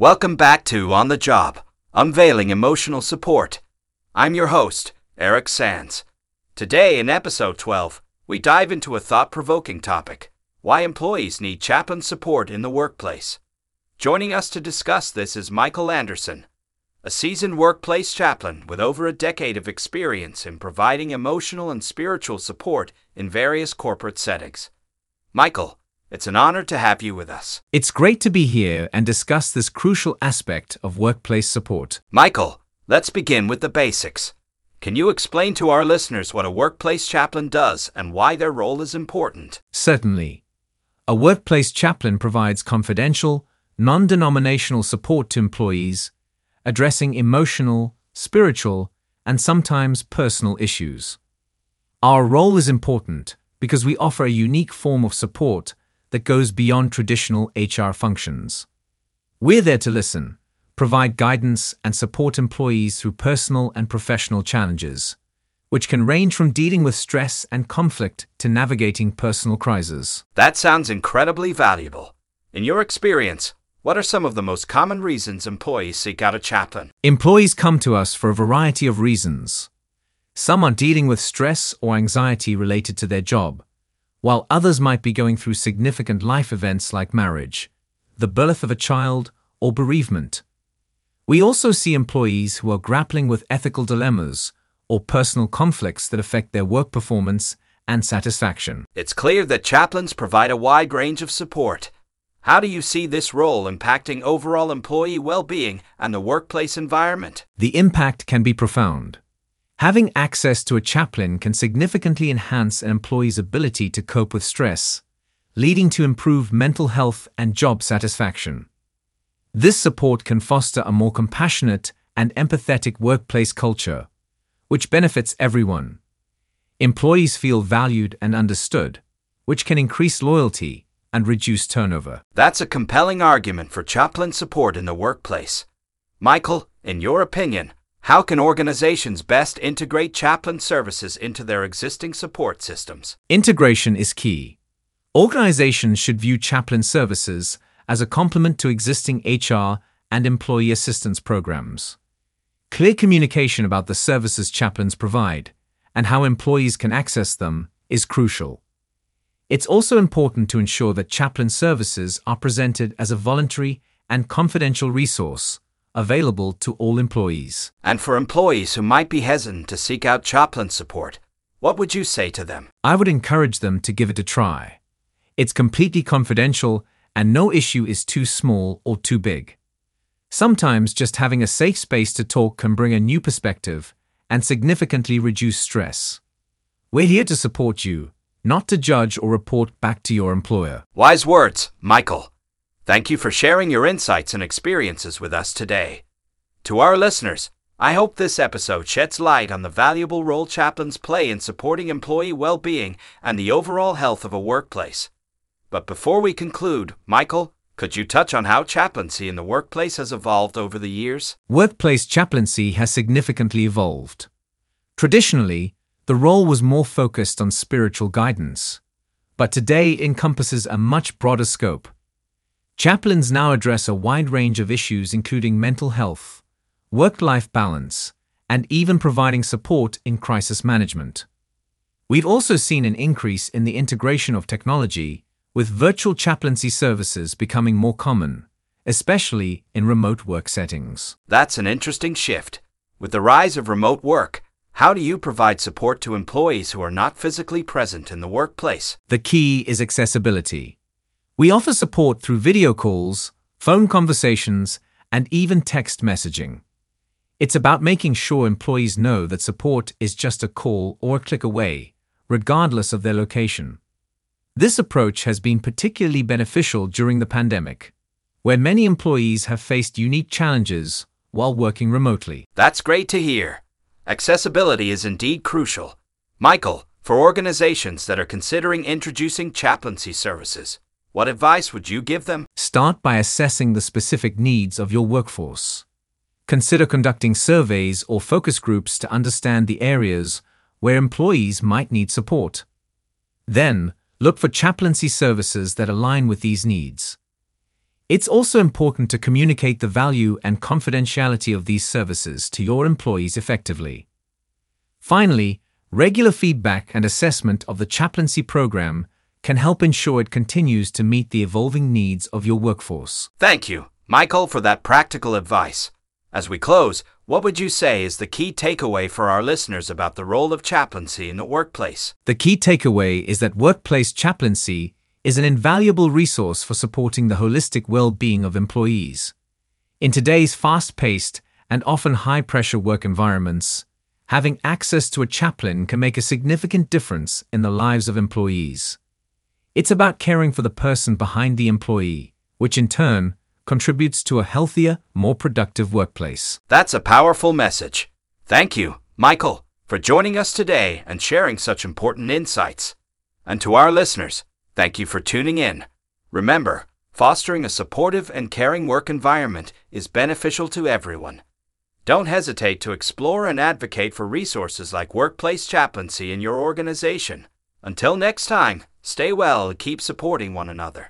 Welcome back to On the Job, Unveiling Emotional Support. I'm your host, Eric Sands. Today, in episode 12, we dive into a thought provoking topic why employees need chaplain support in the workplace. Joining us to discuss this is Michael Anderson, a seasoned workplace chaplain with over a decade of experience in providing emotional and spiritual support in various corporate settings. Michael, it's an honor to have you with us. It's great to be here and discuss this crucial aspect of workplace support. Michael, let's begin with the basics. Can you explain to our listeners what a workplace chaplain does and why their role is important? Certainly. A workplace chaplain provides confidential, non denominational support to employees, addressing emotional, spiritual, and sometimes personal issues. Our role is important because we offer a unique form of support that goes beyond traditional HR functions. We're there to listen, provide guidance, and support employees through personal and professional challenges, which can range from dealing with stress and conflict to navigating personal crises. That sounds incredibly valuable. In your experience, what are some of the most common reasons employees seek out a chaplain? Employees come to us for a variety of reasons. Some are dealing with stress or anxiety related to their job while others might be going through significant life events like marriage, the birth of a child, or bereavement. We also see employees who are grappling with ethical dilemmas or personal conflicts that affect their work performance and satisfaction. It's clear that chaplains provide a wide range of support. How do you see this role impacting overall employee well being and the workplace environment? The impact can be profound. Having access to a chaplain can significantly enhance an employee's ability to cope with stress, leading to improved mental health and job satisfaction. This support can foster a more compassionate and empathetic workplace culture, which benefits everyone. Employees feel valued and understood, which can increase loyalty and reduce turnover. That's a compelling argument for chaplain support in the workplace. Michael, in your opinion, how can organizations best integrate chaplain services into their existing support systems? Integration is key. Organizations should view chaplain services as a complement to existing HR and employee assistance programs. Clear communication about the services chaplains provide and how employees can access them is crucial. It's also important to ensure that chaplain services are presented as a voluntary and confidential resource available to all employees. And for employees who might be hesitant to seek out chaplain support, what would you say to them? I would encourage them to give it a try. It's completely confidential, and no issue is too small or too big. Sometimes just having a safe space to talk can bring a new perspective and significantly reduce stress. We're here to support you, not to judge or report back to your employer. Wise words, Michael. Thank you for sharing your insights and experiences with us today. To our listeners, I hope this episode sheds light on the valuable role chaplains play in supporting employee well being and the overall health of a workplace. But before we conclude, Michael, could you touch on how chaplaincy in the workplace has evolved over the years? Workplace chaplaincy has significantly evolved. Traditionally, the role was more focused on spiritual guidance, but today encompasses a much broader scope Chaplains now address a wide range of issues including mental health, work life balance, and even providing support in crisis management. We've also seen an increase in the integration of technology, with virtual chaplaincy services becoming more common, especially in remote work settings. That's an interesting shift. With the rise of remote work, how do you provide support to employees who are not physically present in the workplace? The key is accessibility. We offer support through video calls, phone conversations, and even text messaging. It's about making sure employees know that support is just a call or a click away, regardless of their location. This approach has been particularly beneficial during the pandemic, where many employees have faced unique challenges while working remotely. That's great to hear. Accessibility is indeed crucial. Michael, for organizations that are considering introducing chaplaincy services, what advice would you give them? Start by assessing the specific needs of your workforce. Consider conducting surveys or focus groups to understand the areas where employees might need support. Then, look for chaplaincy services that align with these needs. It's also important to communicate the value and confidentiality of these services to your employees effectively. Finally, regular feedback and assessment of the chaplaincy program can help ensure it continues to meet the evolving needs of your workforce. Thank you, Michael, for that practical advice. As we close, what would you say is the key takeaway for our listeners about the role of chaplaincy in the workplace? The key takeaway is that workplace chaplaincy is an invaluable resource for supporting the holistic well being of employees. In today's fast paced and often high pressure work environments, having access to a chaplain can make a significant difference in the lives of employees. It's about caring for the person behind the employee, which in turn contributes to a healthier, more productive workplace. That's a powerful message. Thank you, Michael, for joining us today and sharing such important insights. And to our listeners, thank you for tuning in. Remember, fostering a supportive and caring work environment is beneficial to everyone. Don't hesitate to explore and advocate for resources like workplace chaplaincy in your organization. Until next time, stay well keep supporting one another.